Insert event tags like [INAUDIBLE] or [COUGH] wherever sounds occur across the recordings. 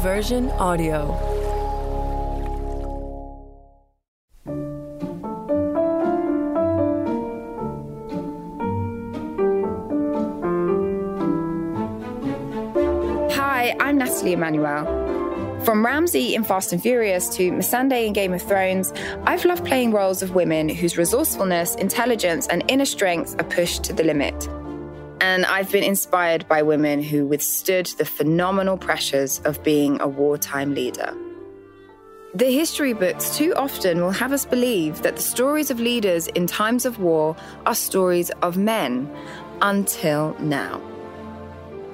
Version Audio. Hi, I'm Nathalie Emmanuel. From Ramsey in Fast and Furious to Missandei in Game of Thrones, I've loved playing roles of women whose resourcefulness, intelligence, and inner strength are pushed to the limit. And I've been inspired by women who withstood the phenomenal pressures of being a wartime leader. The history books too often will have us believe that the stories of leaders in times of war are stories of men, until now.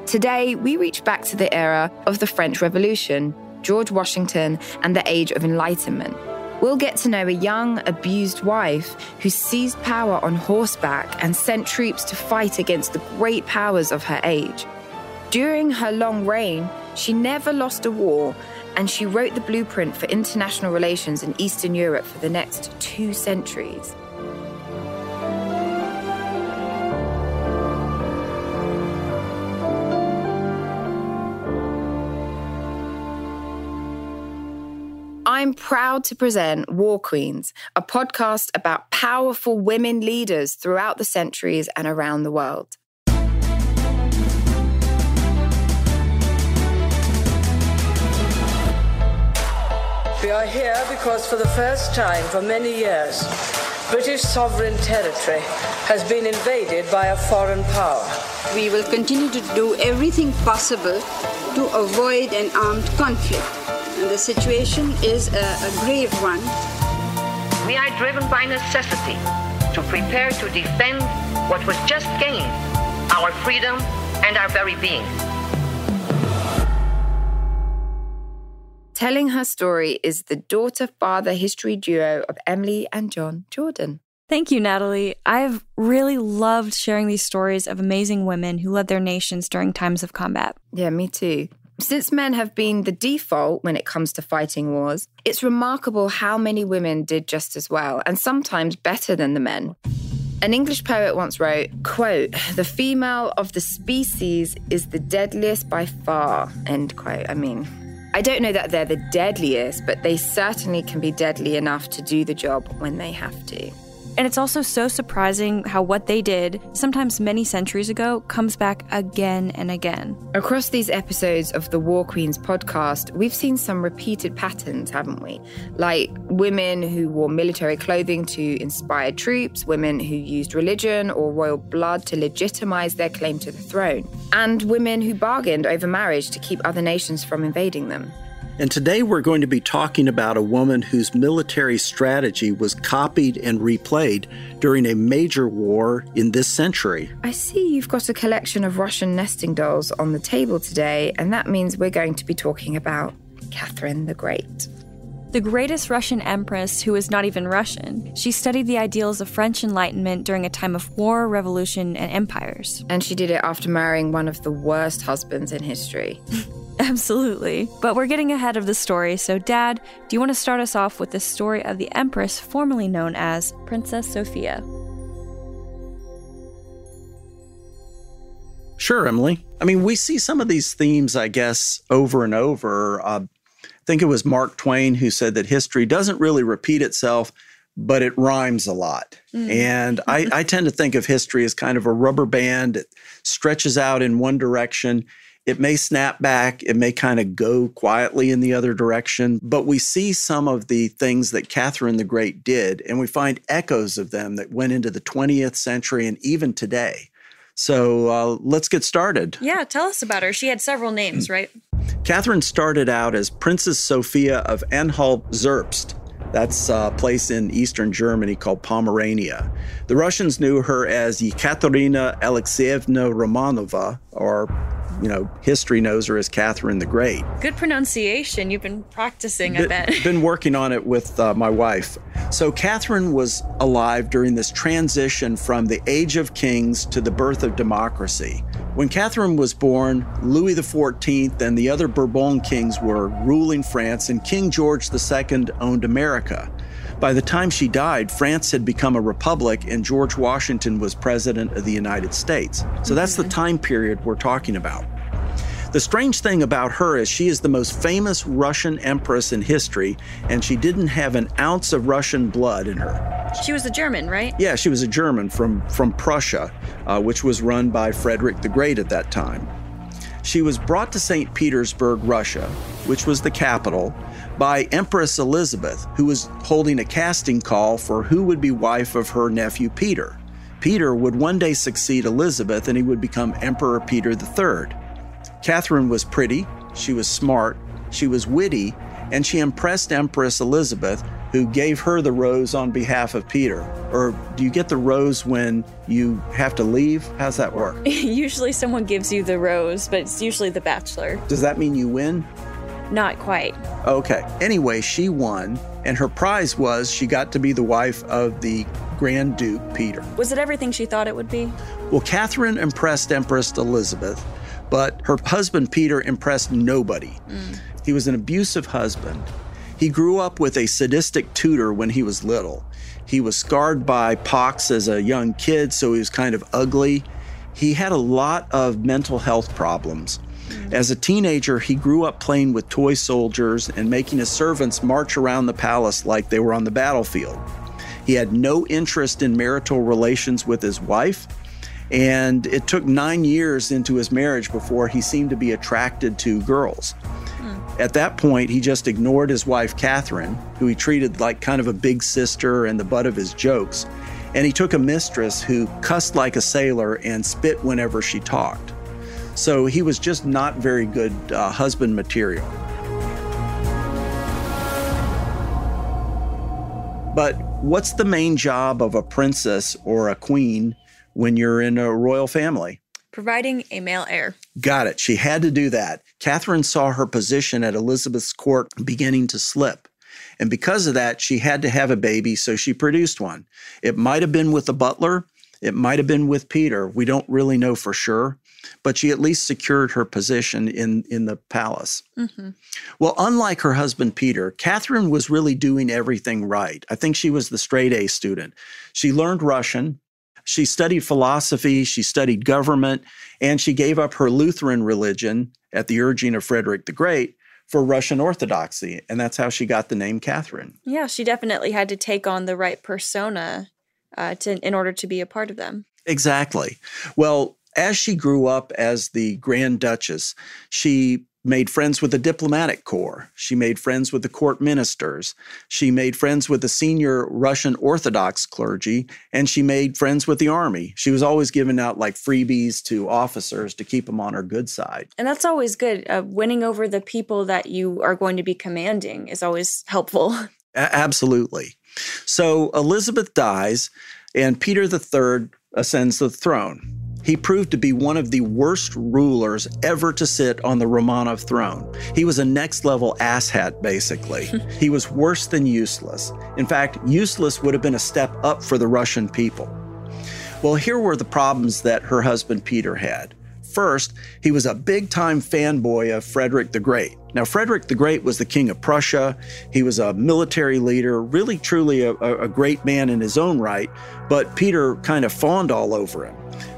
Today, we reach back to the era of the French Revolution, George Washington, and the Age of Enlightenment. We'll get to know a young, abused wife who seized power on horseback and sent troops to fight against the great powers of her age. During her long reign, she never lost a war, and she wrote the blueprint for international relations in Eastern Europe for the next two centuries. I'm proud to present War Queens, a podcast about powerful women leaders throughout the centuries and around the world. We are here because for the first time for many years, British sovereign territory has been invaded by a foreign power. We will continue to do everything possible to avoid an armed conflict. And the situation is a, a grave one. We are driven by necessity to prepare to defend what was just gained our freedom and our very being. Telling her story is the daughter father history duo of Emily and Jon Jordan. Thank you, Nathalie. I've really loved sharing these stories of amazing women who led their nations during times of combat. Yeah, me too. Since men have been the default when it comes to fighting wars, it's remarkable how many women did just as well, and sometimes better than the men. An English poet once wrote, quote, the female of the species is the deadliest by far, end quote. I mean, I don't know that they're the deadliest, but they certainly can be deadly enough to do the job when they have to. And it's also so surprising how what they did, sometimes many centuries ago, comes back again and again. Across these episodes of the War Queens podcast, we've seen some repeated patterns, haven't we? Like women who wore military clothing to inspire troops, women who used religion or royal blood to legitimize their claim to the throne, and women who bargained over marriage to keep other nations from invading them. And today we're going to be talking about a woman whose military strategy was copied and replayed during a major war in this century. I see you've got a collection of Russian nesting dolls on the table today, and that means we're going to be talking about Catherine the Great. The greatest Russian empress who is not even Russian. She studied the ideals of French Enlightenment during a time of war, revolution, and empires. And she did it after marrying one of the worst husbands in history. [LAUGHS] [LAUGHS] Absolutely. But we're getting ahead of the story, so, Dad, do you want to start us off with the story of the Empress formerly known as Princess Sophia? Sure, Emily. I mean, we see some of these themes, I guess, over and over. Uh, I think it was Mark Twain who said that history doesn't really repeat itself, but it rhymes a lot. Mm. And I, [LAUGHS] I tend to think of history as kind of a rubber band. It stretches out in one direction it may snap back, it may kind of go quietly in the other direction, but we see some of the things that Catherine the Great did, and we find echoes of them that went into the 20th century and even today. So uh, let's get started. Yeah, tell us about her. She had several names, right? Catherine started out as Princess Sophia of Anhalt-Zerbst. That's a place in eastern Germany called Pomerania. The Russians knew her as Yekaterina Alexeyevna Romanova, or you know, history knows her as Catherine the Great. Good pronunciation. You've been practicing, I bet. [LAUGHS] been working on it with uh, my wife. So, Catherine was alive during this transition from the age of kings to the birth of democracy. When Catherine was born, Louis XIV and the other Bourbon kings were ruling France, and King George II owned America. By the time she died, France had become a republic and George Washington was president of the United States. So that's the time period we're talking about. The strange thing about her is she is the most famous Russian empress in history, and she didn't have an ounce of Russian blood in her. She was a German, right? Yeah, she was a German from, from Prussia, uh, which was run by Frederick the Great at that time. She was brought to St. Petersburg, Russia, which was the capital, by Empress Elizabeth, who was holding a casting call for who would be wife of her nephew Peter. Peter would one day succeed Elizabeth and he would become Emperor Peter III. Catherine was pretty, she was smart, she was witty, and she impressed Empress Elizabeth, who gave her the rose on behalf of Peter. Or do you get the rose when you have to leave? How's that work? [LAUGHS] usually someone gives you the rose, but it's usually the bachelor. Does that mean you win? Not quite. Okay. Anyway, she won, and her prize was she got to be the wife of the Grand Duke Peter. Was it everything she thought it would be? Well, Catherine impressed Empress Elizabeth, but her husband Peter impressed nobody. Mm. He was an abusive husband. He grew up with a sadistic tutor when he was little. He was scarred by pox as a young kid, so he was kind of ugly. He had a lot of mental health problems. As a teenager, he grew up playing with toy soldiers and making his servants march around the palace like they were on the battlefield. He had no interest in marital relations with his wife, and it took nine years into his marriage before he seemed to be attracted to girls. Hmm. At that point, he just ignored his wife, Catherine, who he treated like kind of a big sister and the butt of his jokes. And he took a mistress who cussed like a sailor and spit whenever she talked. So he was just not very good uh, husband material. But what's the main job of a princess or a queen when you're in a royal family? Providing a male heir. Got it. She had to do that. Catherine saw her position at Elizabeth's court beginning to slip. And because of that, she had to have a baby, so she produced one. It might have been with the butler, it might have been with Peter. We don't really know for sure but she at least secured her position in, in the palace. Mm-hmm. Well, unlike her husband Peter, Catherine was really doing everything right. I think she was the straight A student. She learned Russian, she studied philosophy, she studied government, and she gave up her Lutheran religion at the urging of Frederick the Great for Russian Orthodoxy. And that's how she got the name Catherine. Yeah, she definitely had to take on the right persona uh, to, in order to be a part of them. Exactly. Well, as she grew up as the Grand Duchess, she made friends with the diplomatic corps. She made friends with the court ministers. She made friends with the senior Russian Orthodox clergy, and she made friends with the army. She was always giving out like freebies to officers to keep them on her good side. And that's always good. Uh, winning over the people that you are going to be commanding is always helpful. [LAUGHS] A- absolutely. So Elizabeth dies, and Peter III ascends the throne. He proved to be one of the worst rulers ever to sit on the Romanov throne. He was a next level asshat, basically. [LAUGHS] he was worse than useless. In fact, useless would have been a step up for the Russian people. Well, here were the problems that her husband Peter had. First, he was a big time fanboy of Frederick the Great. Now, Frederick the Great was the king of Prussia. He was a military leader, really, truly a, a great man in his own right, but Peter kind of fawned all over him.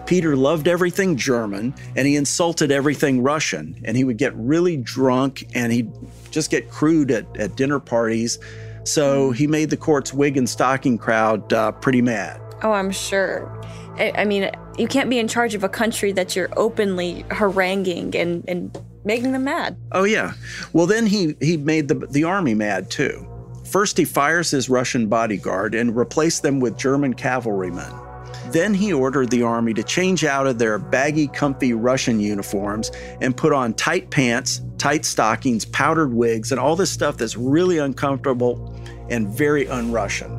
Peter loved everything German and he insulted everything Russian. And he would get really drunk and he'd just get crude at, at dinner parties. So he made the court's wig and stocking crowd uh, pretty mad. Oh, I'm sure. I, I, mean, you can't be in charge of a country that you're openly haranguing and, and making them mad. Oh, yeah. Well, then he, he made the, the army mad too. First, he fires his Russian bodyguard and replaced them with German cavalrymen. Then he ordered the army to change out of their baggy, comfy Russian uniforms and put on tight pants, tight stockings, powdered wigs, and all this stuff that's really uncomfortable and very un Russian.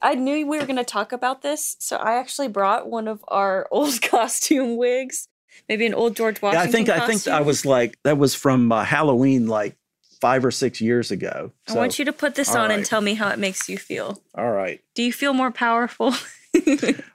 I knew we were going to talk about this, so I actually brought one of our [LAUGHS] old costume wigs, maybe an old George Washington. Yeah, I think costume. I think I was like that was from uh, Halloween, like five or six years ago. So, I want you to put this on right. and tell me how it makes you feel. All right. Do you feel more powerful? [LAUGHS]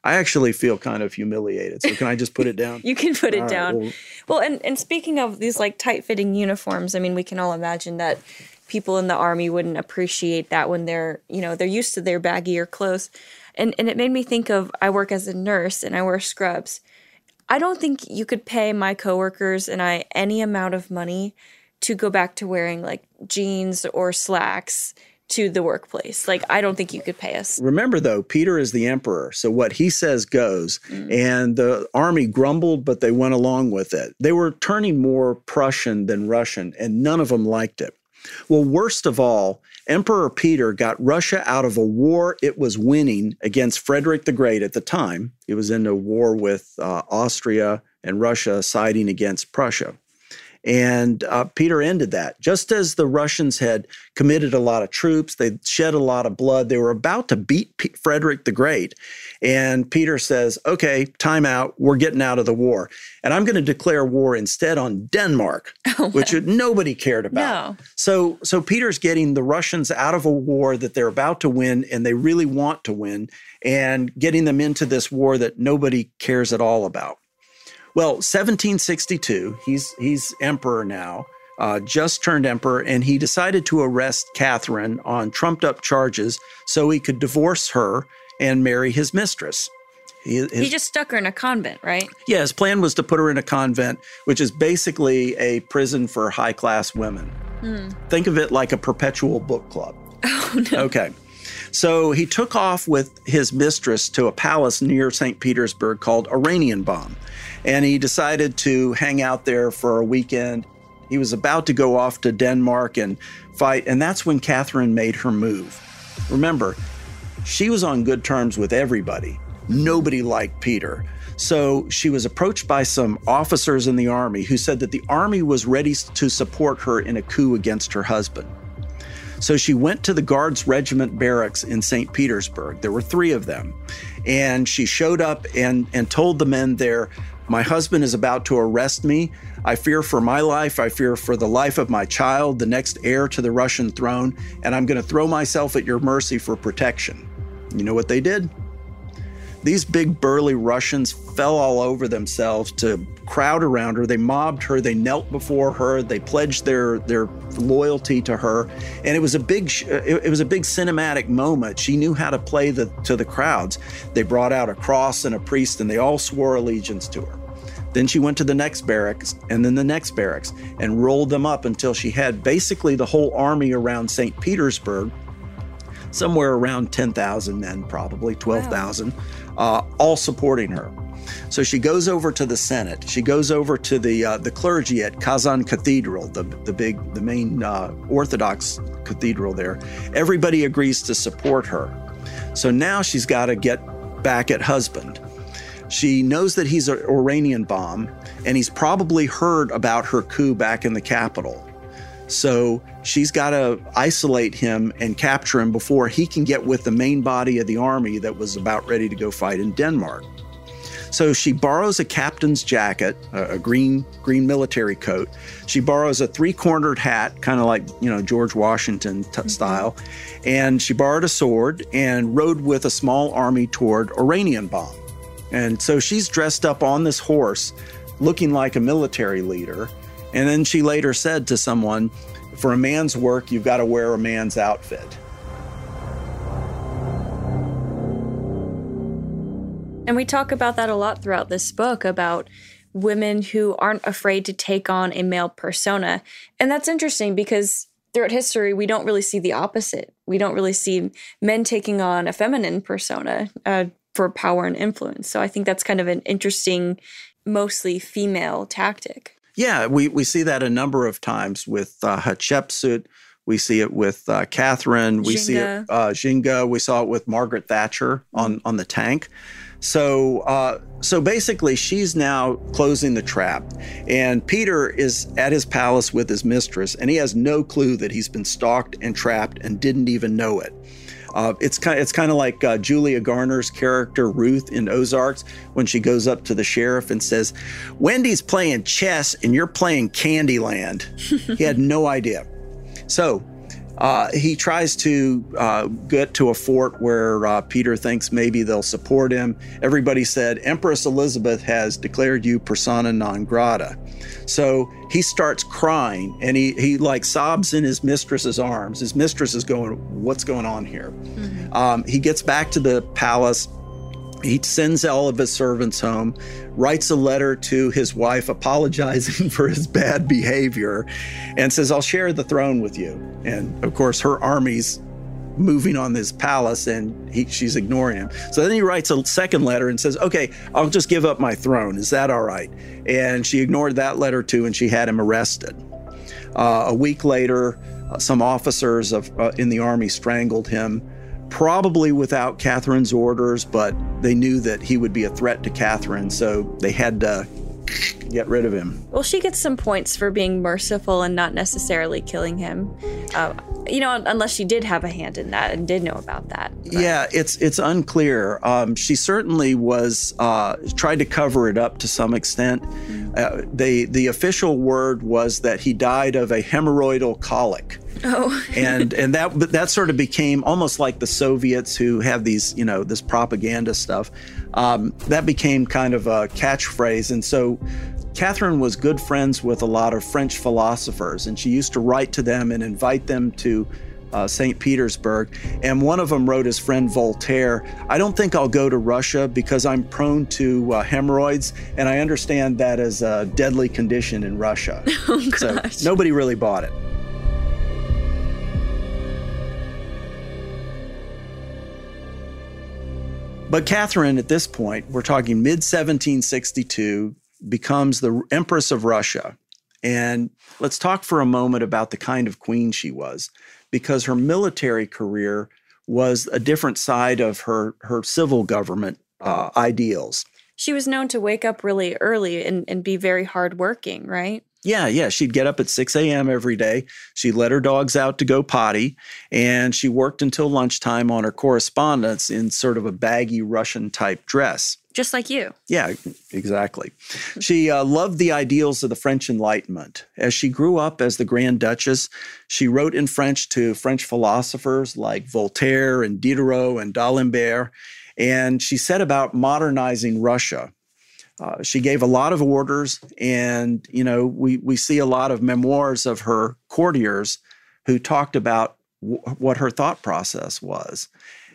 I actually feel kind of humiliated. So can I just put it down? [LAUGHS] you can put it all down. Right, well, well, and, and speaking of these like tight fitting uniforms, I mean, we can all imagine that people in the army wouldn't appreciate that when they're, you know, they're used to their baggier clothes. And and it made me think of I work as a nurse and I wear scrubs. I don't think you could pay my coworkers and I any amount of money to go back to wearing like jeans or slacks to the workplace. Like, I don't think you could pay us. Remember, though, Peter is the emperor. So what he says goes. Mm. And the army grumbled, but they went along with it. They were turning more Prussian than Russian, and none of them liked it. Well, worst of all, Emperor Peter got Russia out of a war it was winning against Frederick the Great at the time. It was in a war with uh, Austria and Russia siding against Prussia. And uh, Peter ended that. Just as the Russians had committed a lot of troops, they shed a lot of blood. They were about to beat P- Frederick the Great. And Peter says, okay, time out. We're getting out of the war. And I'm going to declare war instead on Denmark, [LAUGHS] oh, which nobody cared about. No. So, so Peter's getting the Russians out of a war that they're about to win and they really want to win and getting them into this war that nobody cares at all about. Well, 1762, he's he's emperor now, uh, just turned emperor, and he decided to arrest Catherine on trumped up charges so he could divorce her and marry his mistress. He, his, he, just stuck her in a convent, right? Yeah, his plan was to put her in a convent, which is basically a prison for high class women. Hmm. Think of it like a perpetual book club. [LAUGHS] Oh, no. Okay. So he took off with his mistress to a palace near St. Petersburg called Oranienbaum and he decided to hang out there for a weekend. He was about to go off to Denmark and fight, and that's when Catherine made her move. Remember, she was on good terms with everybody. Nobody liked Peter. So she was approached by some officers in the army who said that the army was ready to support her in a coup against her husband. So she went to the Guards Regiment barracks in St. Petersburg. There were three of them. And she showed up and, and told the men there, my husband is about to arrest me. I fear for my life. I fear for the life of my child, the next heir to the Russian throne, and I'm going to throw myself at your mercy for protection. You know what they did? These big burly Russians fell all over themselves to crowd around her. They mobbed her. They knelt before her. They pledged their their loyalty to her, and it was a big it was a big cinematic moment. She knew how to play the to the crowds. They brought out a cross and a priest, and they all swore allegiance to her. Then she went to the next barracks and then the next barracks and rolled them up until she had basically the whole army around St. Petersburg, somewhere around 10,000 men, probably 12,000, wow. Uh, all supporting her. So she goes over to the Senate. She goes over to the uh, the clergy at Kazan Cathedral, the the big the main uh, Orthodox cathedral there. Everybody agrees to support her. So now she's got to get back at husband. She knows that he's an Oranienbaum, and he's probably heard about her coup back in the capital. So she's got to isolate him and capture him before he can get with the main body of the army that was about ready to go fight in Denmark. So she borrows a captain's jacket, a, green green military coat. She borrows a three-cornered hat, kind of like you know George Washington t- mm-hmm. style, and she borrowed a sword and rode with a small army toward Oranienbaum. And so she's dressed up on this horse, looking like a military leader. And then she later said to someone, For a man's work, you've got to wear a man's outfit. And we talk about that a lot throughout this book about women who aren't afraid to take on a male persona. And that's interesting because throughout history, we don't really see the opposite. We don't really see men taking on a feminine persona uh, for power and influence. So I think that's kind of an interesting, mostly female tactic. Yeah, we, we see that a number of times with uh, Hatshepsut. We see it with uh, Catherine. We see it uh. We saw it with Margaret Thatcher on on the tank. So, uh, so basically, she's now closing the trap, and Peter is at his palace with his mistress, and he has no clue that he's been stalked and trapped and didn't even know it. Uh, it's kind it's kind of like uh, Julia Garner's character Ruth in Ozarks when she goes up to the sheriff and says, "Wendy's playing chess and you're playing Candyland." [LAUGHS] he had no idea. So Uh, he tries to uh, get to a fort where uh, Peter thinks maybe they'll support him. Everybody said, Empress Elizabeth has declared you persona non grata. So he starts crying and he, he like sobs in his mistress's arms. His mistress is going, What's going on here? Mm-hmm. Um, he gets back to the palace. He sends all of his servants home, writes a letter to his wife apologizing [LAUGHS] for his bad behavior, and says, I'll share the throne with you. And of course, her army's moving on this palace and he, she's ignoring him. So then he writes a second letter and says, Okay, I'll just give up my throne. Is that all right? And she ignored that letter too, and she had him arrested. Uh, a week later, uh, some officers of, uh, in the army strangled him probably without Catherine's orders, but they knew that he would be a threat to Catherine, so they had to get rid of him. Well, she gets some points for being merciful and not necessarily killing him. Uh, you know, unless she did have a hand in that and did know about that. But. Yeah, it's it's unclear. Um, she certainly was uh, tried to cover it up to some extent. Mm-hmm. Uh, they the official word was that he died of a hemorrhoidal colic. Oh. and and that that sort of became almost like the Soviets who have these you know this propaganda stuff. Um, that became kind of a catchphrase, and so Catherine was good friends with a lot of French philosophers, and she used to write to them and invite them to uh, St. Petersburg. And one of them wrote his friend Voltaire, I don't think I'll go to Russia because I'm prone to uh, hemorrhoids, and I understand that as a deadly condition in Russia. [LAUGHS] Oh, so nobody really bought it. But Catherine, at this point, we're talking mid 1762, becomes the Empress of Russia. And let's talk for a moment about the kind of queen she was, because her military career was a different side of her, her civil government uh, ideals. She was known to wake up really early and, and be very hardworking, right? Yeah, yeah. She'd get up at 6 a.m. every day. She let her dogs out to go potty, and she worked until lunchtime on her correspondence in sort of a baggy Russian type dress. Just like you. Yeah, exactly. she uh, loved the ideals of the French Enlightenment. As she grew up as the Grand Duchess, she wrote in French to French philosophers like Voltaire and Diderot and D'Alembert, and she set about modernizing Russia uh, she gave a lot of orders, and you know we we see a lot of memoirs of her courtiers who talked about w- what her thought process was.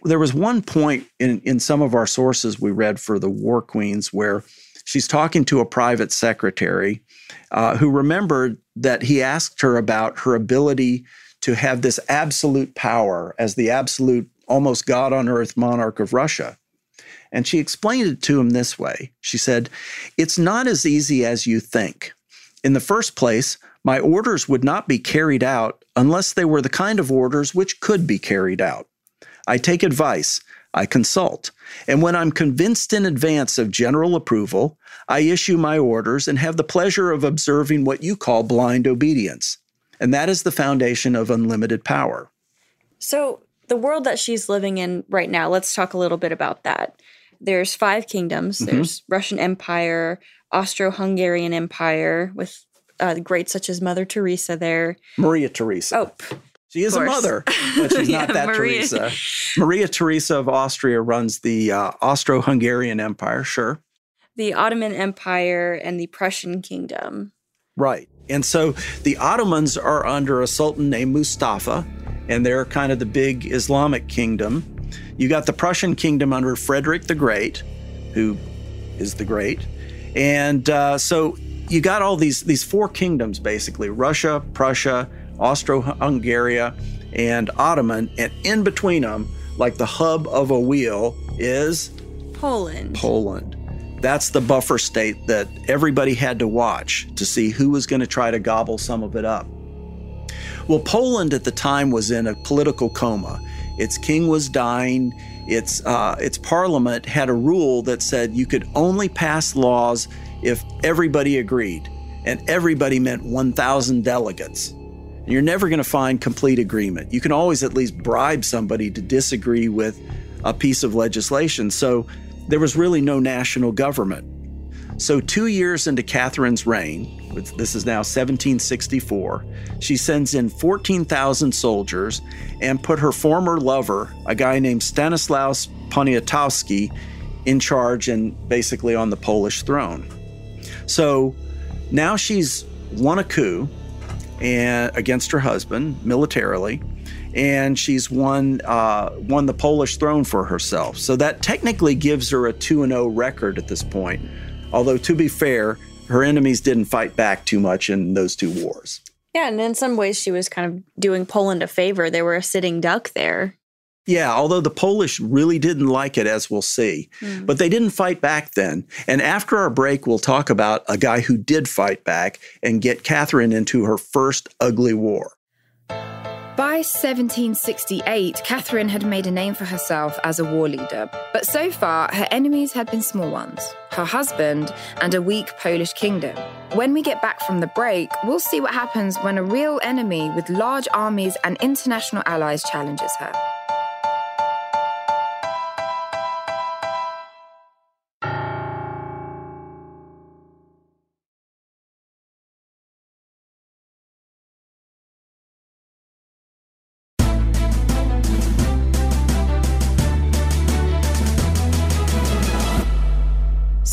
There was one point in in some of our sources we read for the War Queens where she's talking to a private secretary uh, who remembered that he asked her about her ability to have this absolute power as the absolute almost God on earth monarch of Russia. And she explained it to him this way She said, It's not as easy as you think. In the first place, my orders would not be carried out unless they were the kind of orders which could be carried out. I take advice, I consult, and when I'm convinced in advance of general approval, I issue my orders and have the pleasure of observing what you call blind obedience. And that is the foundation of unlimited power. So, the world that she's living in right now, let's talk a little bit about that there's five kingdoms. Mm-hmm. There's Russian Empire, Austro-Hungarian Empire with uh, greats such as Mother Teresa there. Maria Theresa. Oh, she is a mother, but she's [LAUGHS] yeah, not that Maria. Teresa. Maria Theresa of Austria runs the uh, Austro-Hungarian Empire. Sure. The Ottoman Empire and the Prussian Kingdom. Right. And so the Ottomans are under a sultan named Mustafa, and they're kind of the big Islamic kingdom. You got the Prussian kingdom under Frederick the Great, who is the Great, and uh, so you got all these these four kingdoms basically: Russia, Prussia, Austro-Hungary, and Ottoman, and in between them, like the hub of a wheel, is Poland. Poland. That's the buffer state that everybody had to watch to see who was going to try to gobble some of it up. Well, Poland at the time was in a political coma. Its king was dying. Its, uh, its parliament had a rule that said you could only pass laws if everybody agreed, and everybody meant 1,000 delegates. You're never going to find complete agreement. You can always at least bribe somebody to disagree with a piece of legislation. So there was really no national government. So, two years into Catherine's reign, This is now 1764. She sends in 14,000 soldiers and put her former lover, a guy named Stanislaus Poniatowski, in charge and basically on the Polish throne. So now she's won a coup and against her husband militarily, and she's won uh, won the Polish throne for herself. So that technically gives her a two and zero record at this point. Although to be fair, her enemies didn't fight back too much in those two wars. Yeah, and in some ways she was kind of doing Poland a favor. They were a sitting duck there. Yeah, although the Polish really didn't like it, as we'll see. Mm. But they didn't fight back then. And after our break, we'll talk about a guy who did fight back and get Catherine into her first ugly war. By 1768, Catherine had made a name for herself as a war leader, but so far her enemies had been small ones her husband and a weak Polish kingdom. When we get back from the break, we'll see what happens when a real enemy with large armies and international allies challenges her.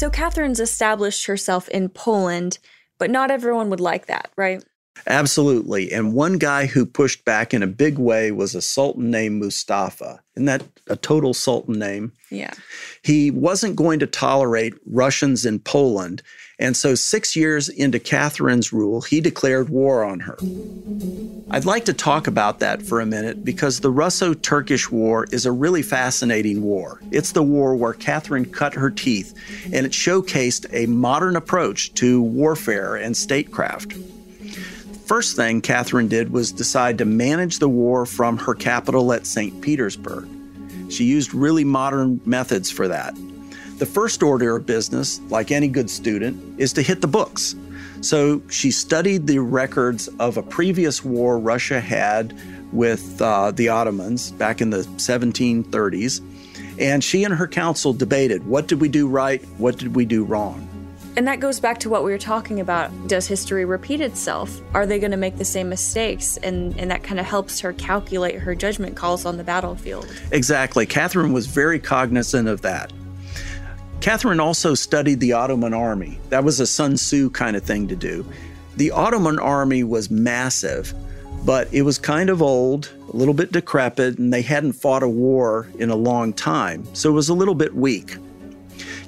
So Catherine's established herself in Poland, but not everyone would like that, right? Absolutely. And one guy who pushed back in a big way was a sultan named Mustafa. Isn't that a total sultan name? Yeah. He wasn't going to tolerate Russians in Poland. And so, six years into Catherine's rule, he declared war on her. I'd like to talk about that for a minute because the Russo Turkish War is a really fascinating war. It's the war where Catherine cut her teeth, and it showcased a modern approach to warfare and statecraft. First thing Catherine did was decide to manage the war from her capital at St. Petersburg. She used really modern methods for that. The first order of business, like any good student, is to hit the books. So she studied the records of a previous war Russia had with uh, the Ottomans back in the 1730s. And she and her council debated what did we do right, what did we do wrong. And that goes back to what we were talking about. Does history repeat itself? Are they going to make the same mistakes? And, and that kind of helps her calculate her judgment calls on the battlefield. Exactly. Catherine was very cognizant of that. Catherine also studied the Ottoman army. That was a Sun Tzu kind of thing to do. The Ottoman army was massive, but it was kind of old, a little bit decrepit, and they hadn't fought a war in a long time, so it was a little bit weak.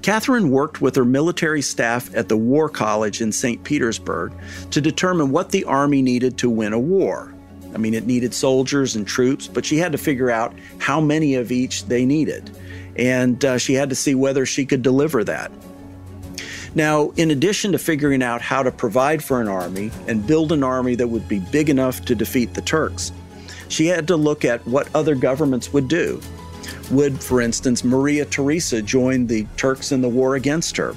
Catherine worked with her military staff at the War College in St. Petersburg to determine what the Army needed to win a war. I mean, it needed soldiers and troops, but she had to figure out how many of each they needed. And uh, she had to see whether she could deliver that. Now, in addition to figuring out how to provide for an army and build an army that would be big enough to defeat the Turks, she had to look at what other governments would do. Would, for instance, Maria Theresa join the Turks in the war against her?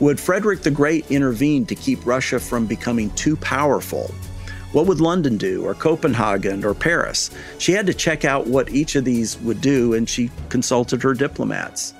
Would Frederick the Great intervene to keep Russia from becoming too powerful? What would London do, or Copenhagen, or Paris? She had to check out what each of these would do, and she consulted her diplomats.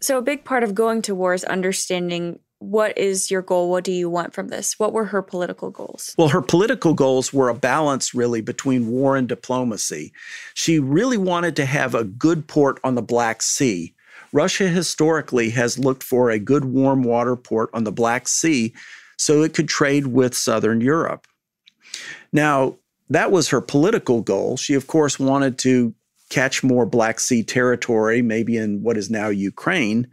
So, a big part of going to war is understanding what is your goal? What do you want from this? What were her political goals? Well, her political goals were a balance really between war and diplomacy. She really wanted to have a good port on the Black Sea. Russia historically has looked for a good warm water port on the Black Sea so it could trade with Southern Europe. Now, that was her political goal. She, of course, wanted to catch more Black Sea territory, maybe in what is now Ukraine.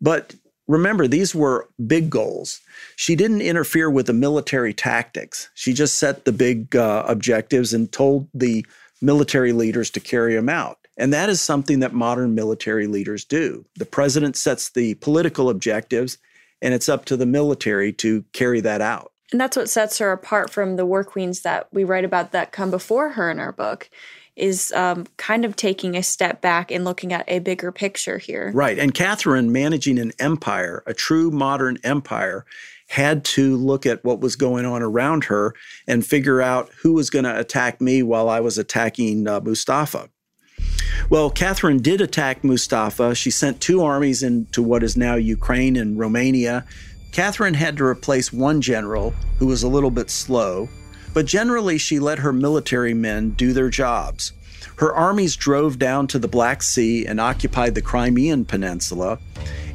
But Remember, these were big goals. She didn't interfere with the military tactics. She just set the big uh, objectives and told the military leaders to carry them out. And that is something that modern military leaders do. The president sets the political objectives, and it's up to the military to carry that out. And that's what sets her apart from the war queens that we write about that come before her in our book is um, kind of taking a step back and looking at a bigger picture here. Right. And Catherine, managing an empire, a true modern empire, had to look at what was going on around her and figure out who was going to attack me while I was attacking uh, Mustafa. Well, Catherine did attack Mustafa. She sent two armies into what is now Ukraine and Romania Catherine had to replace one general who was a little bit slow, but generally she let her military men do their jobs. Her armies drove down to the Black Sea and occupied the Crimean Peninsula,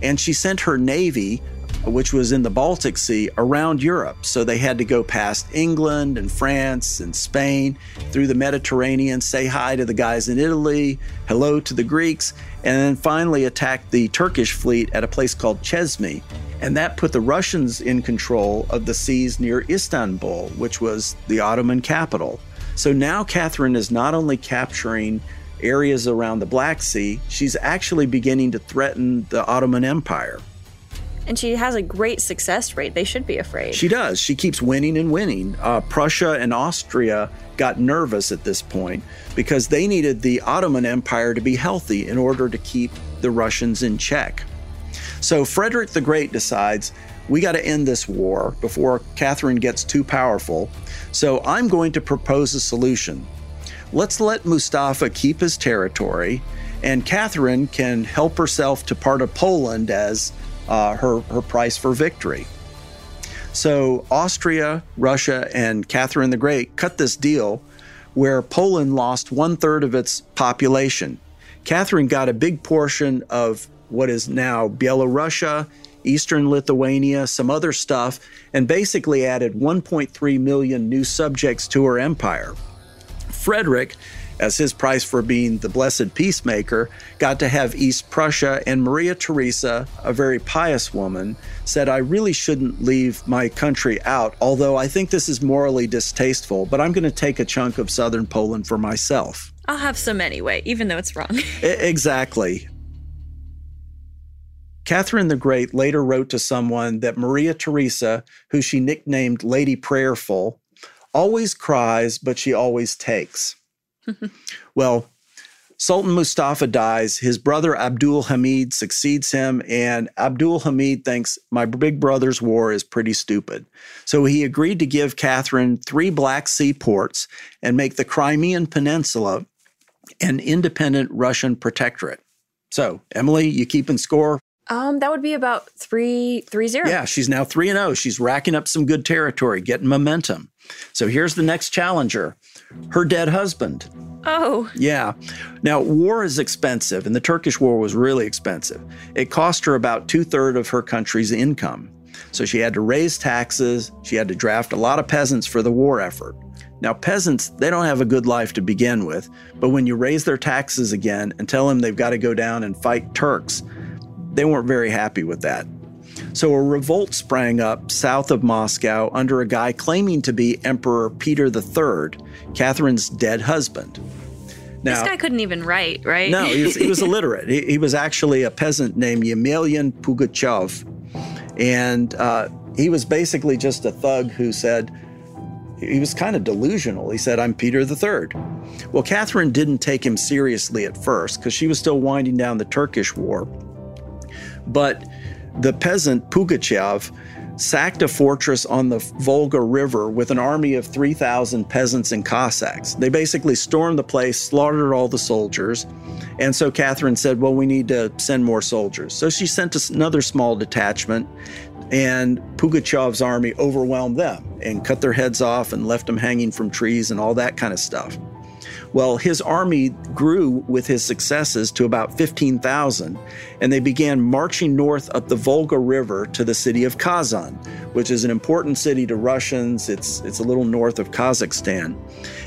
and she sent her navy, which was in the Baltic Sea, around Europe. So they had to go past England and France and Spain through the Mediterranean, say hi to the guys in Italy, hello to the Greeks, and then finally attacked the Turkish fleet at a place called Chesme. And that put the Russians in control of the seas near Istanbul, which was the Ottoman capital. So now Catherine is not only capturing areas around the Black Sea, she's actually beginning to threaten the Ottoman Empire. And she has a great success rate. They should be afraid. She does. She keeps winning and winning. Uh, Prussia and Austria got nervous at this point because they needed the Ottoman Empire to be healthy in order to keep the Russians in check. So Frederick the Great decides we got to end this war before Catherine gets too powerful. So I'm going to propose a solution. Let's let Mustafa keep his territory, and Catherine can help herself to part of Poland as uh, her, her price for victory. So Austria, Russia, and Catherine the Great cut this deal where Poland lost one third of its population. Catherine got a big portion of what is now Belarusia, Eastern Lithuania, some other stuff, and basically added 1.3 million new subjects to her empire. Frederick, as his price for being the blessed peacemaker, got to have East Prussia, and Maria Theresa, a very pious woman, said, I really shouldn't leave my country out, although I think this is morally distasteful, but I'm going to take a chunk of southern Poland for myself. I'll have some anyway, even though it's wrong. [LAUGHS] exactly. Catherine the Great later wrote to someone that Maria Theresa, who she nicknamed Lady Prayerful, always cries, but she always takes. Well, Sultan Mustafa dies. His brother Abdul Hamid succeeds him, and Abdul Hamid thinks my big brother's war is pretty stupid. So he agreed to give Catherine three Black Sea ports and make the Crimean Peninsula an independent Russian protectorate. So, Emily, you keeping score? Um, that would be about three three zero. Yeah, she's now three and zero. Oh. She's racking up some good territory, getting momentum. So here's the next challenger, her dead husband. Oh. Yeah. Now, war is expensive, and the Turkish war was really expensive. It cost her about two thirds of her country's income. So she had to raise taxes. She had to draft a lot of peasants for the war effort. Now, peasants, they don't have a good life to begin with, but when you raise their taxes again and tell them they've got to go down and fight Turks, they weren't very happy with that. So a revolt sprang up south of Moscow under a guy claiming to be Emperor Peter III, Catherine's dead husband. Now, this guy couldn't even write, right? No, he was, he was [LAUGHS] illiterate. He, he, was actually a peasant named Yemelyan Pugachev. And uh, he was basically just a thug who said, he was kind of delusional. He said, I'm Peter III. Well, Catherine didn't take him seriously at first because she was still winding down the Turkish war. But the peasant Pugachev sacked a fortress on the Volga River with an army of 3,000 peasants and Cossacks. They basically stormed the place, slaughtered all the soldiers. And so Catherine said, Well, we need to send more soldiers. So she sent another small detachment, and Pugachev's army overwhelmed them and cut their heads off and left them hanging from trees and all that kind of stuff. Well, his army grew with his successes to about 15,000, and they began marching north up the Volga River to the city of Kazan, which is an important city to Russians. It's, it's a little north of Kazakhstan.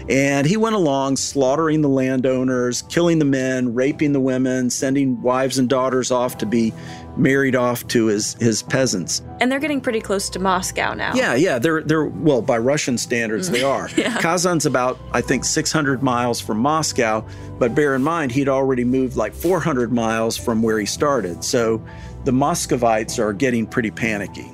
And he went along slaughtering the landowners, killing the men, raping the women, sending wives and daughters off to be married off to his his peasants. And they're getting pretty close to Moscow now. Yeah, yeah, they're they're well by Russian standards they [LAUGHS] are. yeah. Kazan's about I think 600 miles from Moscow, but bear in mind he'd already moved like 400 miles from where he started. So the Muscovites are getting pretty panicky.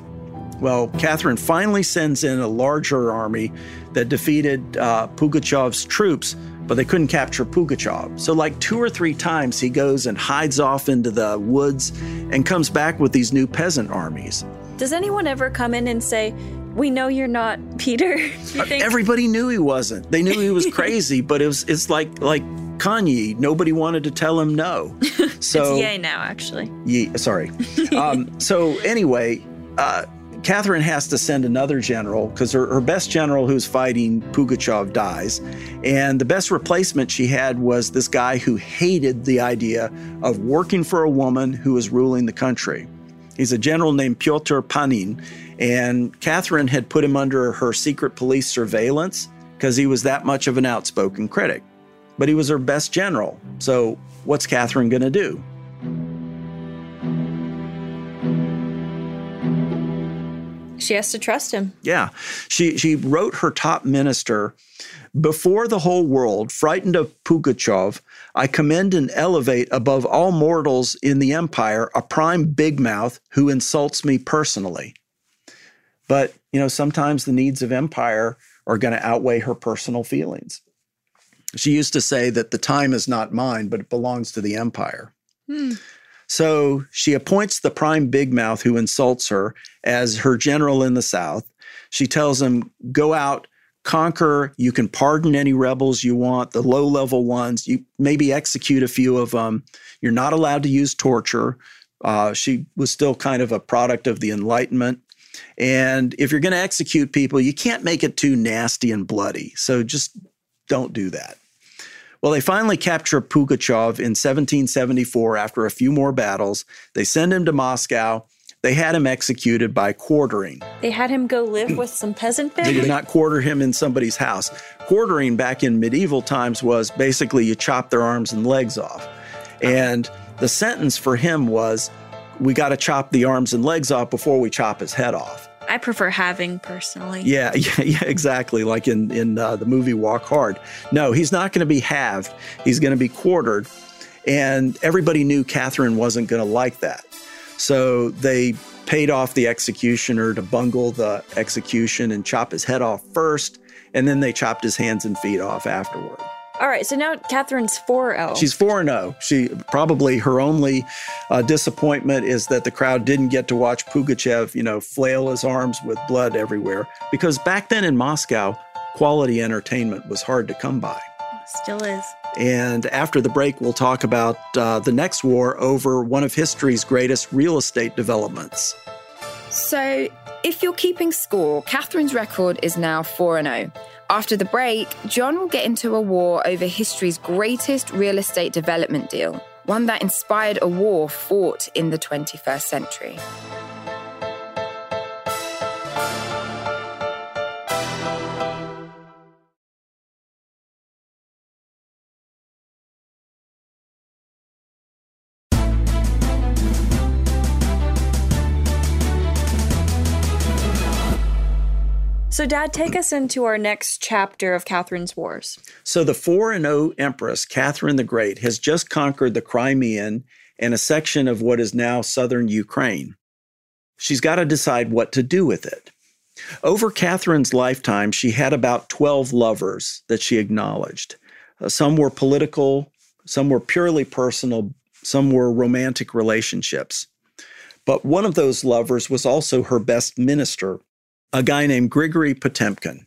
Well, Catherine finally sends in a larger army that defeated uh, Pugachev's troops but they couldn't capture Pugachev. So, like two or three times, he goes and hides off into the woods and comes back with these new peasant armies. Does anyone ever come in and say, we know you're not [LAUGHS] Peter. Uh, everybody knew he wasn't. They knew he was [LAUGHS] crazy, but it was it's like like Kanye. Nobody wanted to tell him no. [LAUGHS] So it's yay now, actually. Ye, sorry. um, so anyway, uh, Catherine has to send another general because her, her best general who's fighting Pugachev dies. And the best replacement she had was this guy who hated the idea of working for a woman who was ruling the country. He's a general named Pyotr Panin. And Catherine had put him under her secret police surveillance because he was that much of an outspoken critic. But he was her best general. So, what's Catherine going to do? She has to trust him. Yeah. She she wrote her top minister before the whole world, frightened of Pugachev, I commend and elevate above all mortals in the empire a prime big mouth who insults me personally. But, you know, sometimes the needs of empire are going to outweigh her personal feelings. She used to say that the time is not mine, but it belongs to the empire. Hmm. So she appoints the prime big mouth who insults her as her general in the South. She tells him, go out, conquer. You can pardon any rebels you want, the low level ones. You maybe execute a few of them. You're not allowed to use torture. Uh, she was still kind of a product of the Enlightenment. And if you're going to execute people, you can't make it too nasty and bloody. So just don't do that. Well, they finally capture Pugachev in 1774 after a few more battles. They send him to Moscow. They had him executed by quartering. They had him go live with some peasant family? They did not quarter him in somebody's house. Quartering back in medieval times was basically you chop their arms and legs off. And the sentence for him was we got to chop the arms and legs off before we chop his head off. I prefer having personally. Yeah, [LAUGHS] yeah, yeah exactly. Like in in uh, the movie Walk Hard. No, he's not going to be halved. He's going to be quartered, and everybody knew Catherine wasn't going to like that. So they paid off the executioner to bungle the execution and chop his head off first, and then they chopped his hands and feet off afterward. All right, so now Catherine's 4 0. She's 4 0. She probably her only uh, disappointment is that the crowd didn't get to watch Pugachev, you know, flail his arms with blood everywhere. Because back then in Moscow, quality entertainment was hard to come by. Still is. And after the break, we'll talk about uh, the next war over one of history's greatest real estate developments. So, if you're keeping score, Catherine's record is now 4 0. After the break, Jon will get into a war over history's greatest real estate development deal, one that inspired a war fought in the 21st century. So, Dad, take us into our next chapter of Catherine's Wars. So, the 4 0 Empress, Catherine the Great, has just conquered the Crimean and a section of what is now southern Ukraine. She's got to decide what to do with it. Over Catherine's lifetime, she had about 12 lovers that she acknowledged. Uh, some were political, some were purely personal, some were romantic relationships. But one of those lovers was also her best minister, a guy named Grigory Potemkin.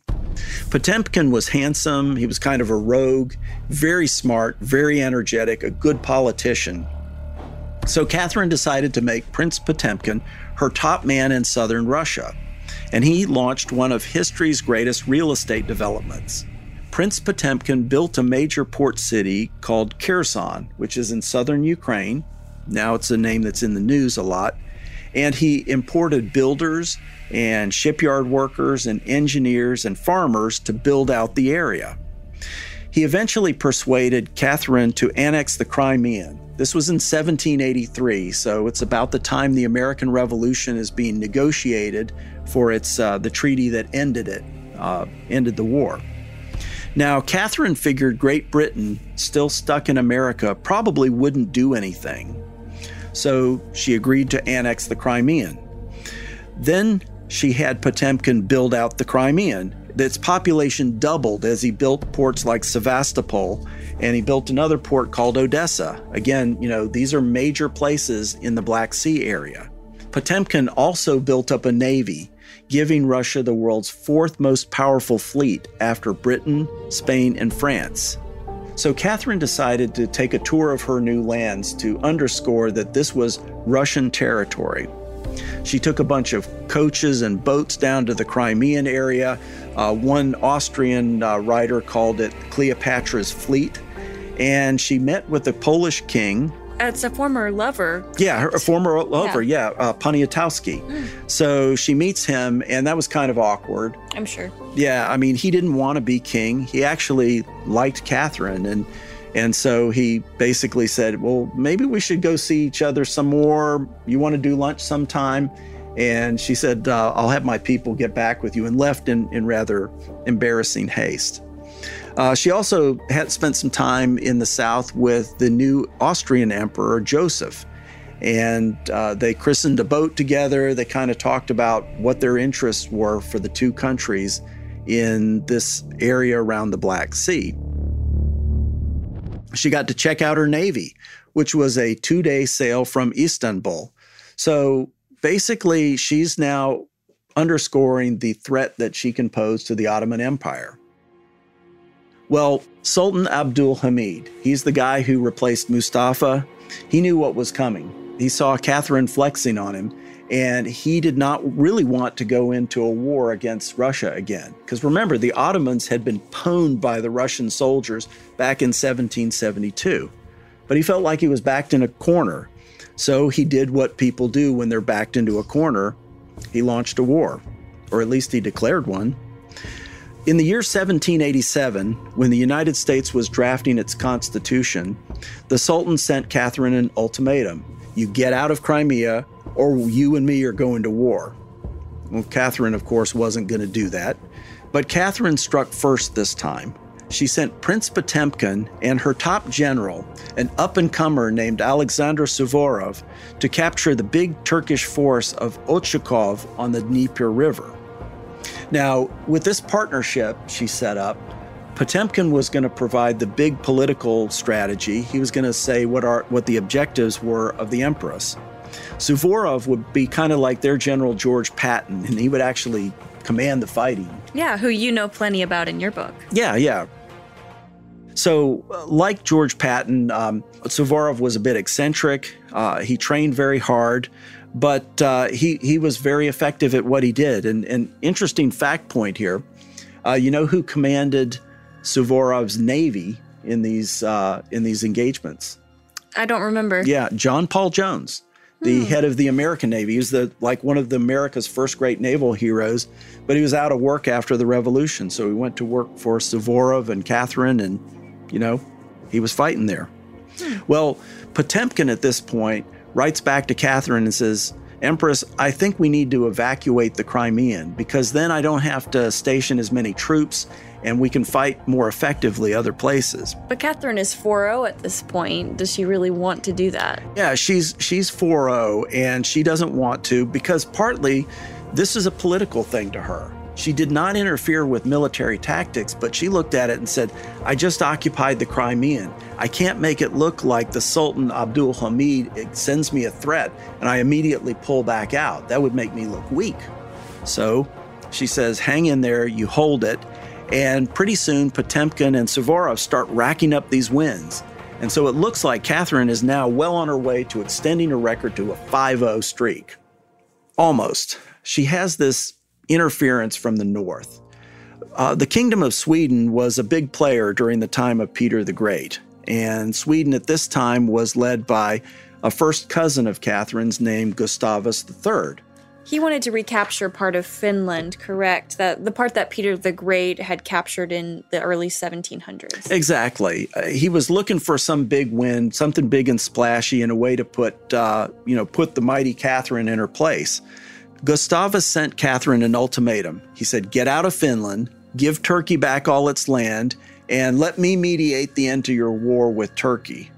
Potemkin was handsome, he was kind of a rogue, very smart, very energetic, a good politician. So Catherine decided to make Prince Potemkin her top man in southern Russia, and he launched one of history's greatest real estate developments. Prince Potemkin built a major port city called Kherson, which is in southern Ukraine. Now it's a name that's in the news a lot. And he imported builders and shipyard workers and engineers and farmers to build out the area. He eventually persuaded Catherine to annex the Crimean. This was in 1783, so it's about the time the American Revolution is being negotiated for its uh, the treaty that ended it, uh, ended the war. Now, Catherine figured Great Britain, still stuck in America, probably wouldn't do anything. So she agreed to annex the Crimean. Then she had Potemkin build out the Crimean. Its population doubled as he built ports like Sevastopol and he built another port called Odessa. Again, you know, these are major places in the Black Sea area. Potemkin also built up a navy, giving Russia the world's fourth most powerful fleet after Britain, Spain, and France. So Catherine decided to take a tour of her new lands to underscore that this was Russian territory. She took a bunch of coaches and boats down to the Crimean area. Uh, one Austrian uh, writer called it Cleopatra's Fleet. And she met with the Polish king. It's a former lover. Yeah, her, a former lover, yeah, yeah uh, Poniatowski. Mm. So she meets him, and that was kind of awkward. I'm sure. Yeah, I mean, he didn't want to be king. He actually liked Catherine, and and so he basically said, Well, maybe we should go see each other some more. You want to do lunch sometime? And she said, uh, I'll have my people get back with you, and left in, in rather embarrassing haste. Uh, she also had spent some time in the South with the new Austrian Emperor, Joseph. And uh, they christened a boat together. They kind of talked about what their interests were for the two countries in this area around the Black Sea. She got to check out her Navy, which was a two day sail from Istanbul. So basically, she's now underscoring the threat that she can pose to the Ottoman Empire. Well, Sultan Abdul Hamid, he's the guy who replaced Mustafa. He knew what was coming. He saw Catherine flexing on him, and he did not really want to go into a war against Russia again. Because remember, the Ottomans had been pwned by the Russian soldiers back in 1772. But he felt like he was backed in a corner. So he did what people do when they're backed into a corner he launched a war, or at least he declared one. In the year 1787, when the United States was drafting its constitution, the Sultan sent Catherine an ultimatum you get out of Crimea, or you and me are going to war. Well, Catherine, of course, wasn't going to do that. But Catherine struck first this time. She sent Prince Potemkin and her top general, an up and comer named Alexander Suvorov, to capture the big Turkish force of Ochakov on the Dnieper River. Now, with this partnership she set up, Potemkin was going to provide the big political strategy. He was going to say what are what the objectives were of the empress. Suvorov would be kind of like their general George Patton, and he would actually command the fighting. Yeah, who you know plenty about in your book. Yeah, yeah. So, uh, like George Patton, um, Suvorov was a bit eccentric. Uh, he trained very hard, but uh, he he was very effective at what he did. And an interesting fact point here: uh, you know who commanded Suvorov's navy in these uh, in these engagements? I don't remember. Yeah, John Paul Jones, the hmm. head of the American Navy. He was the like one of the America's first great naval heroes, but he was out of work after the Revolution, so he went to work for Suvorov and Catherine, and you know, he was fighting there. Hmm. Well, Potemkin at this point writes back to Catherine and says, Empress, I think we need to evacuate the Crimean because then I don't have to station as many troops and we can fight more effectively other places. But Catherine is 4-0 at this point. Does she really want to do that? Yeah, she's she's 4-0 and she doesn't want to because partly this is a political thing to her. She did not interfere with military tactics, but she looked at it and said, I just occupied the Crimean. I can't make it look like the Sultan Abdul Hamid sends me a threat and I immediately pull back out. That would make me look weak. So she says, Hang in there, you hold it. And pretty soon, Potemkin and Suvorov start racking up these wins. And so it looks like Catherine is now well on her way to extending her record to a 5 0 streak. Almost. She has this interference from the north. Uh, the Kingdom of Sweden was a big player during the time of Peter the Great, and Sweden at this time was led by a first cousin of Catherine's named Gustavus III. He wanted to recapture part of Finland, correct? That the part that Peter the Great had captured in the early 1700s. Exactly. Uh, he was looking for some big win, something big and splashy, and a way to put, uh, you know, put the mighty Catherine in her place. Gustavus sent Catherine an ultimatum. He said, Get out of Finland, give Turkey back all its land, and let me mediate the end to your war with Turkey.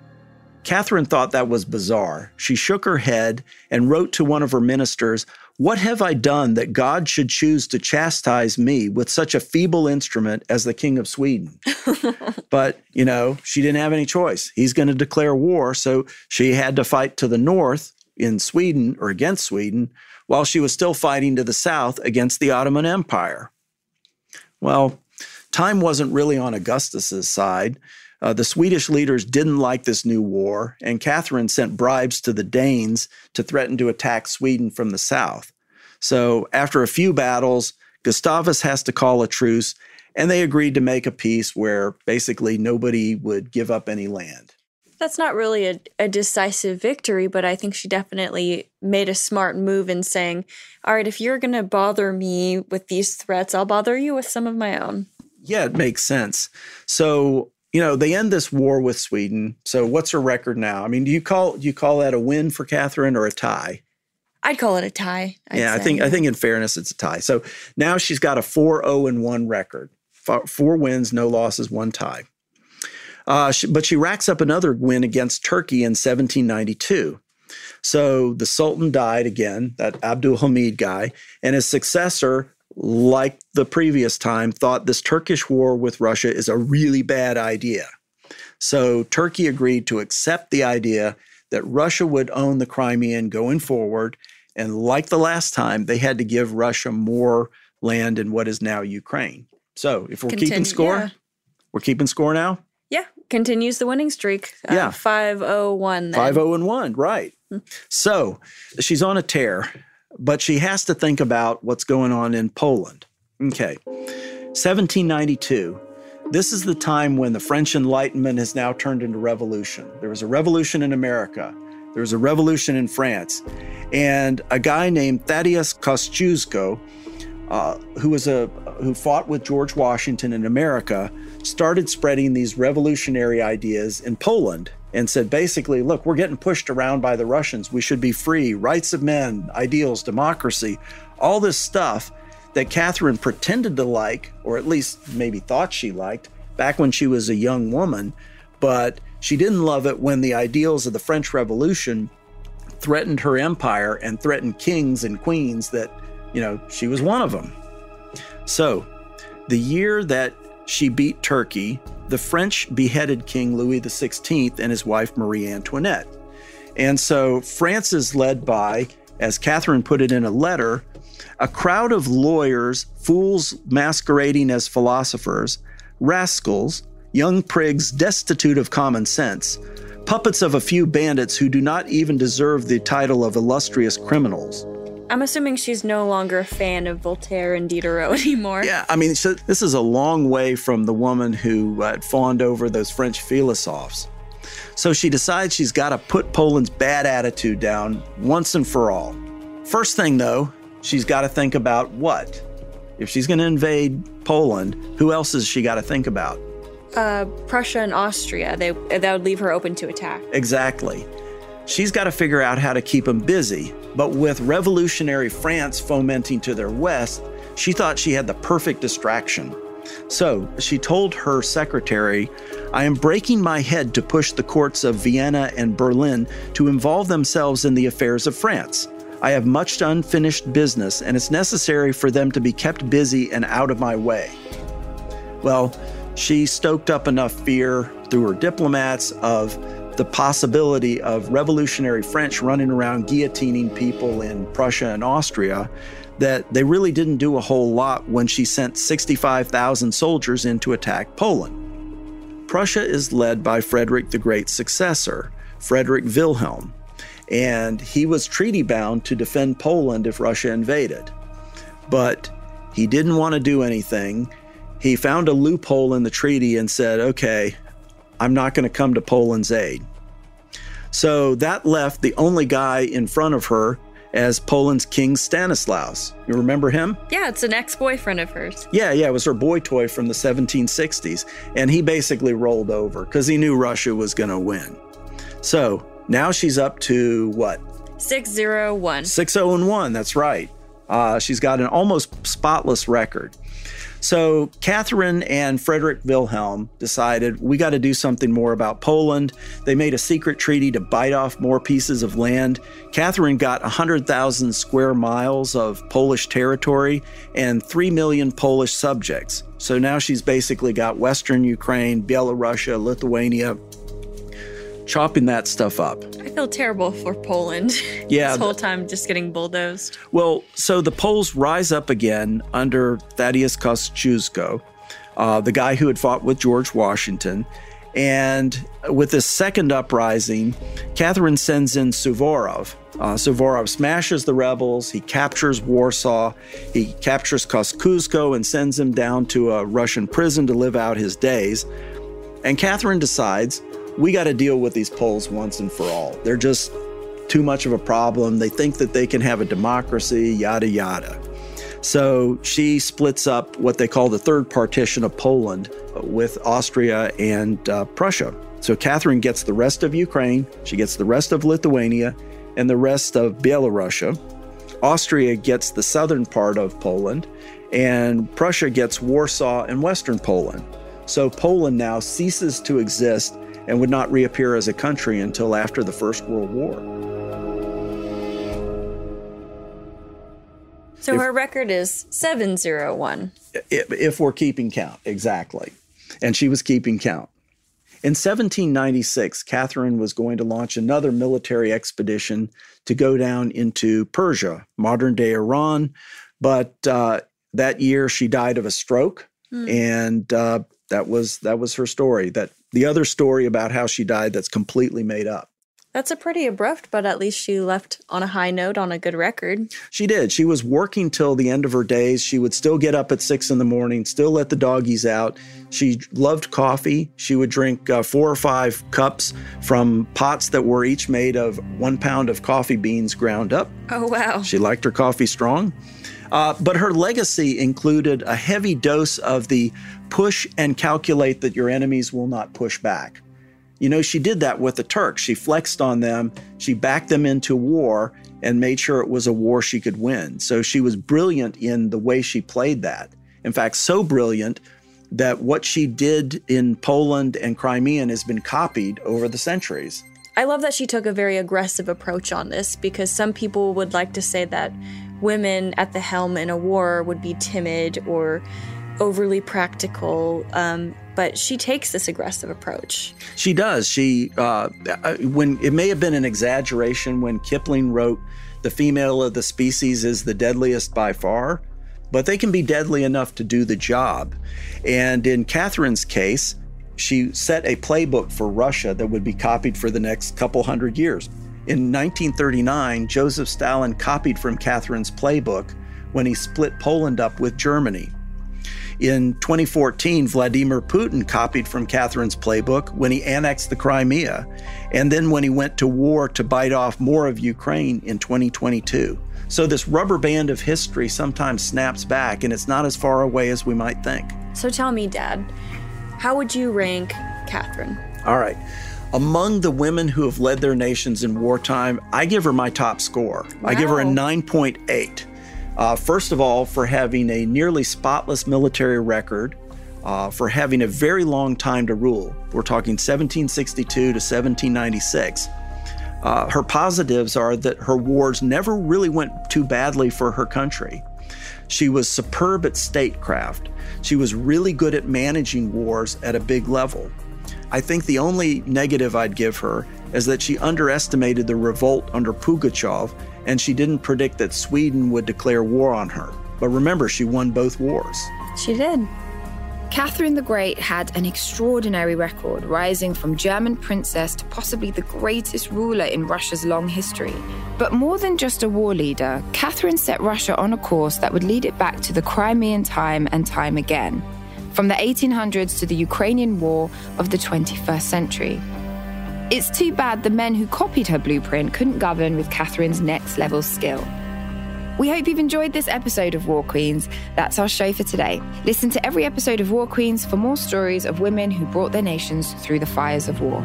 Catherine thought that was bizarre. She shook her head and wrote to one of her ministers, What have I done that God should choose to chastise me with such a feeble instrument as the King of Sweden? [LAUGHS] but, you know, she didn't have any choice. He's going to declare war, so she had to fight to the north in Sweden or against Sweden while she was still fighting to the south against the Ottoman Empire. Well, time wasn't really on Augustus's side. Uh, the Swedish leaders didn't like this new war, and Catherine sent bribes to the Danes to threaten to attack Sweden from the south. So, after a few battles, Gustavus has to call a truce, and they agreed to make a peace where basically nobody would give up any land. That's not really a, a decisive victory, but I think she definitely made a smart move in saying, All right, if you're going to bother me with these threats, I'll bother you with some of my own. Yeah, it makes sense. So, you know, they end this war with Sweden. So, what's her record now? I mean, do you call do you call that a win for Catherine or a tie? I'd call it a tie. I'd yeah, I say. think I think in fairness, it's a tie. So now she's got a 4-0 and one record, four, four wins, no losses, one tie. Uh, she, but she racks up another win against Turkey in 1792. So the Sultan died again, that Abdul Hamid guy, and his successor, like the previous time, thought this Turkish war with Russia is a really bad idea. So Turkey agreed to accept the idea that Russia would own the Crimean going forward. And like the last time, they had to give Russia more land in what is now Ukraine. So if we're keeping score, yeah. we're keeping score now? Yeah, continues the winning streak. Uh, Yeah. 501 then. 5 0 and 1, right. So she's on a tear, but she has to think about what's going on in Poland. Okay. 1792. This is the time when the French Enlightenment has now turned into revolution. There was a revolution in America. There was a revolution in France. And a guy named Thaddeus Kosciuszko, uh, who was a who fought with George Washington in America, started spreading these revolutionary ideas in Poland and said basically, look, we're getting pushed around by the Russians. We should be free, rights of men, ideals, democracy, all this stuff that Catherine pretended to like, or at least maybe thought she liked back when she was a young woman, but she didn't love it when the ideals of the French Revolution threatened her empire and threatened kings and queens that, you know, she was one of them. So, the year that she beat Turkey, the French beheaded King Louis XVI and his wife Marie Antoinette. And so France is led by, as Catherine put it in a letter, a crowd of lawyers, fools masquerading as philosophers, rascals, young prigs destitute of common sense, puppets of a few bandits who do not even deserve the title of illustrious criminals. I'm assuming she's no longer a fan of Voltaire and Diderot [LAUGHS] anymore. Yeah, I mean, so this is a long way from the woman who uh, fawned over those French philosophes. So she decides she's got to put Poland's bad attitude down once and for all. First thing, though, she's got to think about what? If she's going to invade Poland, who else has she got to think about? Uh, Prussia and Austria, they that would leave her open to attack. Exactly. She's got to figure out how to keep them busy. But with revolutionary France fomenting to their west, she thought she had the perfect distraction. So she told her secretary, I am breaking my head to push the courts of Vienna and Berlin to involve themselves in the affairs of France. I have much unfinished business, and it's necessary for them to be kept busy and out of my way. Well, she stoked up enough fear through her diplomats of the possibility of revolutionary French running around guillotining people in Prussia and Austria that they really didn't do a whole lot when she sent 65,000 soldiers in to attack Poland. Prussia is led by Frederick the Great's successor, Frederick Wilhelm, and he was treaty bound to defend Poland if Russia invaded. But he didn't want to do anything. He found a loophole in the treaty and said, okay, I'm not going to come to Poland's aid. So that left the only guy in front of her as Poland's King Stanislaus. You remember him? Yeah, it's an ex-boyfriend of hers. Yeah, yeah, it was her boy toy from the 1760s. And he basically rolled over because he knew Russia was going to win. So now she's up to what? 601. 6 0 and 1, that's right. Uh, she's got an almost spotless record. So Catherine and Frederick Wilhelm decided we got to do something more about Poland. They made a secret treaty to bite off more pieces of land. Catherine got 100,000 square miles of Polish territory and 3 million Polish subjects. So now she's basically got Western Ukraine, Belarusia, Lithuania, chopping that stuff up. I feel terrible for Poland. [LAUGHS] Yeah, this whole time just getting bulldozed. Well, so the Poles rise up again under Thaddeus Kosciuszko, uh, the guy who had fought with George Washington, And with this second uprising, Catherine sends in Suvorov. Uh, Suvorov smashes the rebels. He captures Warsaw. He captures Kosciuszko and sends him down to a Russian prison to live out his days. And Catherine decides we got to deal with these Poles once and for all. They're just too much of a problem. They think that they can have a democracy, yada, yada. So she splits up what they call the third partition of Poland with Austria and uh, Prussia. So Catherine gets the rest of Ukraine, she gets the rest of Lithuania, and the rest of Belarusia. Austria gets the southern part of Poland, and Prussia gets Warsaw and western Poland. So Poland now ceases to exist and would not reappear as a country until after the First World War. So if, her record is 701. If, if we're keeping count, exactly. And she was keeping count. In 1796, Catherine was going to launch another military expedition to go down into Persia, modern day Iran. But uh, that year, she died of a stroke, mm. and uh, that was that was her story. That the other story about how she died that's completely made up. That's a pretty abrupt, but at least she left on a high note on a good record. She did. She was working till the end of her days. She would still get up at six in the morning, still let the doggies out. She loved coffee. She would drink uh, four or five cups from pots that were each made of one pound of coffee beans ground up. Oh, wow. She liked her coffee strong. Uh, but her legacy included a heavy dose of the push and calculate that your enemies will not push back. You know, she did that with the Turks. She flexed on them, she backed them into war and made sure it was a war she could win. So she was brilliant in the way she played that. In fact, so brilliant that what she did in Poland and Crimea has been copied over the centuries. I love that she took a very aggressive approach on this because some people would like to say that women at the helm in a war would be timid or overly practical. Um, but she takes this aggressive approach. She does. She uh, uh, when it may have been an exaggeration when Kipling wrote, "The female of the species is the deadliest by far." But they can be deadly enough to do the job. And in Catherine's case, she set a playbook for Russia that would be copied for the next couple hundred years. In 1939, Joseph Stalin copied from Catherine's playbook when he split Poland up with Germany. In 2014, Vladimir Putin copied from Catherine's playbook when he annexed the Crimea, and then when he went to war to bite off more of Ukraine in 2022. So, this rubber band of history sometimes snaps back, and it's not as far away as we might think. So, tell me, Dad, how would you rank Catherine? All right. Among the women who have led their nations in wartime, I give her my top score. Wow. I give her a 9.8. Uh, first of all, for having a nearly spotless military record, uh, for having a very long time to rule. We're talking 1762 to 1796. Uh, her positives are that her wars never really went too badly for her country. She was superb at statecraft. She was really good at managing wars at a big level. I think the only negative I'd give her is that she underestimated the revolt under Pugachev and she didn't predict that Sweden would declare war on her. But remember, she won both wars. She did. Catherine the Great had an extraordinary record, rising from German princess to possibly the greatest ruler in Russia's long history. But more than just a war leader, Catherine set Russia on a course that would lead it back to the Crimean time and time again, from the 1800s to the Ukrainian war of the 21st century. It's too bad the men who copied her blueprint couldn't govern with Catherine's next level skill. We hope you've enjoyed this episode of War Queens. That's our show for today. Listen to every episode of War Queens for more stories of women who brought their nations through the fires of war.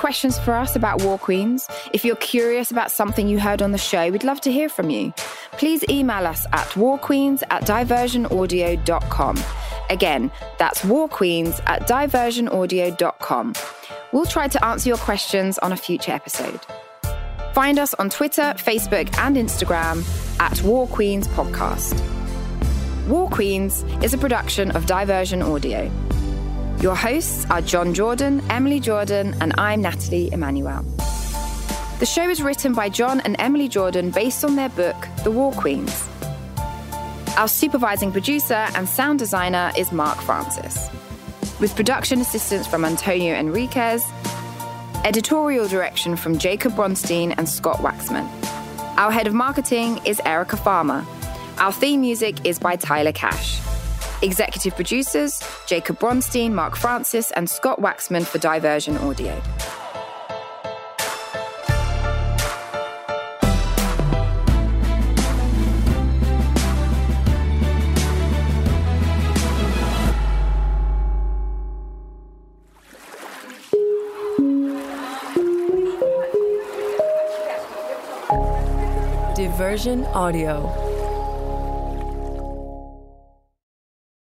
Questions for us about War Queens, if you're curious about something you heard on the show, we'd love to hear from you. Please email us at warqueens at diversionaudio.com. Again, that's warqueens at diversionaudio.com. We'll try to answer your questions on a future episode. Find us on Twitter, Facebook, and Instagram at War Queens Podcast. War Queens is a production of Diversion Audio. Your hosts are Jon Jordan, Emily Jordan, and I'm Nathalie Emmanuel. The show is written by Jon and Emily Jordan based on their book, The War Queens. Our supervising producer and sound designer is Mark Francis, with production assistance from Antonio Enriquez, editorial direction from Jacob Bronstein and Scott Waxman. Our head of marketing is Erica Farmer. Our theme music is by Tyler Cash. Executive producers Jacob Bronstein, Mark Francis, and Scott Waxman for Diversion Audio. Diversion Audio.